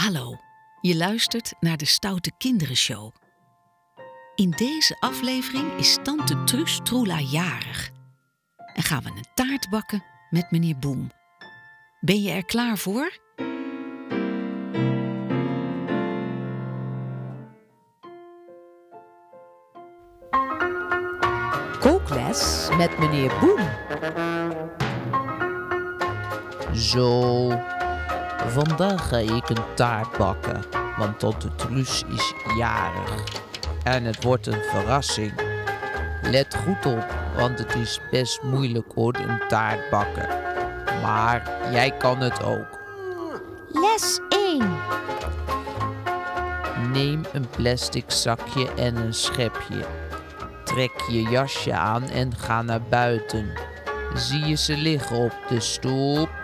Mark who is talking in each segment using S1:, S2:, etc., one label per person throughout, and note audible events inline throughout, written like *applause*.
S1: Hallo, je luistert naar de Stoute Kinderen In deze aflevering is tante Truus Troela jarig. En gaan we een taart bakken met meneer Boem. Ben je er klaar voor?
S2: Kookles met meneer Boem.
S3: Zo, vandaag ga ik een taart bakken, want tante Truus is jarig. En het wordt een verrassing. Let goed op, want het is best moeilijk hoor, een taart bakken. Maar jij kan het ook.
S2: Les 1.
S3: Neem een plastic zakje en een schepje. Trek je jasje aan en ga naar buiten. Zie je ze liggen op de stoep?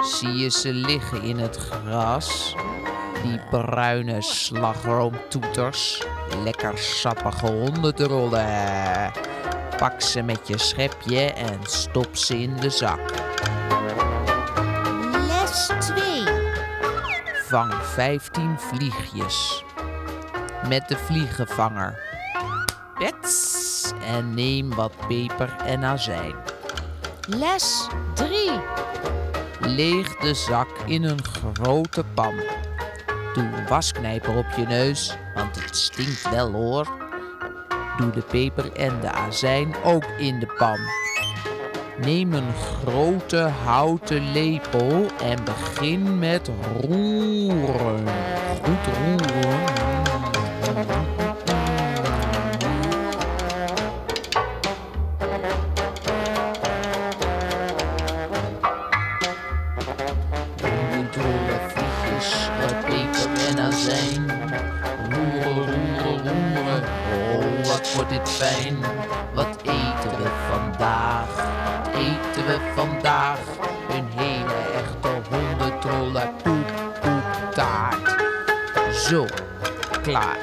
S3: Zie je ze liggen in het gras? Die bruine slagroomtoeters. Lekker sappige hondendrollen. Pak ze met je schepje en stop ze in de zak.
S2: Les 2.
S3: Vang 15 vliegjes. Met de vliegenvanger. Pets. En neem wat peper en azijn.
S2: Les 3.
S3: Leeg de zak in een grote pan. Doe een wasknijper op je neus, want het stinkt wel hoor. Doe de peper en de azijn ook in de pan. Neem een grote houten lepel en begin met roeren. Goed roeren. Dit fijn. Wat eten we vandaag? Wat eten we vandaag? Een hele echte hondentroller poep, poep, taart. Zo, klaar.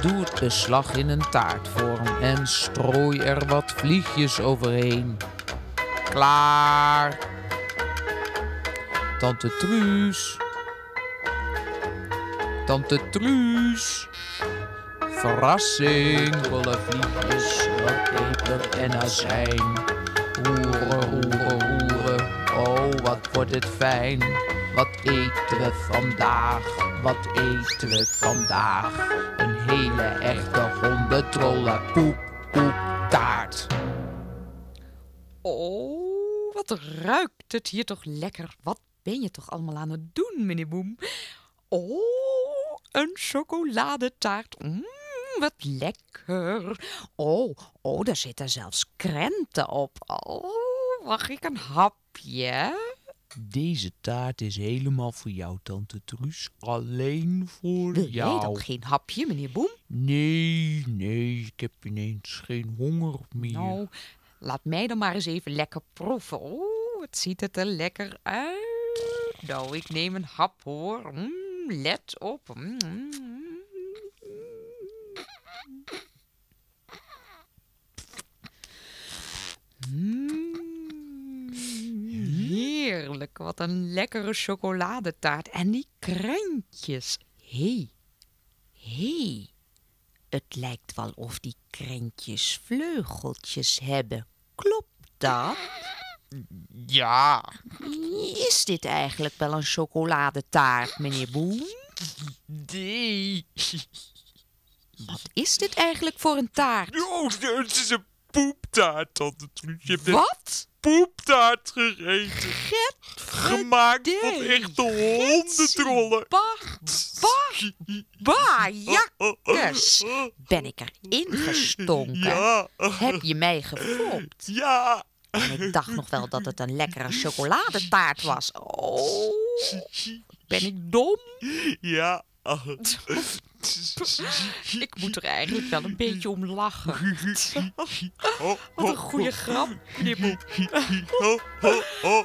S3: Doe het beslag in een taartvorm en strooi er wat vliegjes overheen. Klaar. Tante Truus. Tante Truus. Verrassing. Volle vliegjes, wat peper en azijn. Roeren, roeren, roeren. Oh, wat wordt het fijn. Wat eten we vandaag? Wat eten we vandaag? Een hele echte hondentrollen poep, poep, taart.
S4: Oh, wat ruikt het hier toch lekker. Wat ben je toch allemaal aan het doen, meneer Boem? Oh, een chocoladetaart. Mm, wat lekker. Oh, oh, daar zitten zelfs krenten op. Oh, mag ik een hapje?
S3: Deze taart is helemaal voor jou, tante Truus. Alleen voor
S4: Wil
S3: jou.
S4: jij dan geen hapje, meneer Boem?
S3: Nee, nee, ik heb ineens geen honger meer.
S4: Nou, laat mij dan maar eens even lekker proeven. Oh, wat ziet het er lekker uit. Nou, ik neem een hap hoor. Mm, let op. Mm. Mm, wat een lekkere chocoladetaart. En die krentjes. Hé, hey, hé. Hey. Het lijkt wel of die krentjes vleugeltjes hebben. Klopt dat?
S3: Ja,
S4: Is dit eigenlijk wel een chocoladetaart, meneer Boem?
S3: nee.
S4: Wat is dit eigenlijk voor een taart?
S5: Oh, het is een poeptaart, tante. Je een
S4: Wat?
S5: poeptaart gegeten. Gemaakt van echte hondentrollen.
S4: Jakkes. Ben ik erin gestonken?
S5: Ja,
S4: Heb je mij gefopt?
S5: ja.
S4: En ik dacht nog wel dat het een lekkere chocoladetaart was. Oh, ben ik dom?
S5: Ja. *laughs*
S4: Ik moet er eigenlijk wel een beetje om lachen. *laughs* Wat een goede grap. *laughs*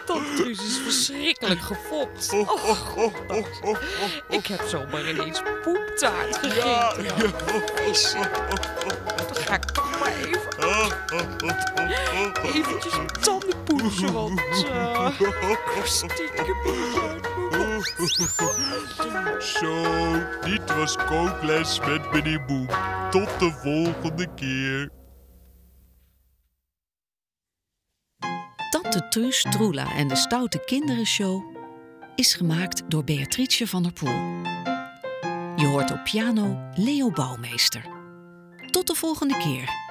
S4: Tante Truus is verschrikkelijk gefopt.
S5: Oh,
S4: Oh,
S5: oh,
S4: ik heb zomaar ineens poeptaart gegeten. Dan ga ik toch maar even, eventjes tanden poetsen, want uh, stiekem *laughs*
S5: Zo, dit was kookles met meneer Boem. Tot de volgende keer.
S4: Tante Truus, Troela en de Stoute Kinderen Show is gemaakt door Beatrice van der Poel. Je hoort op piano Leo Bouwmeester. Tot de volgende keer.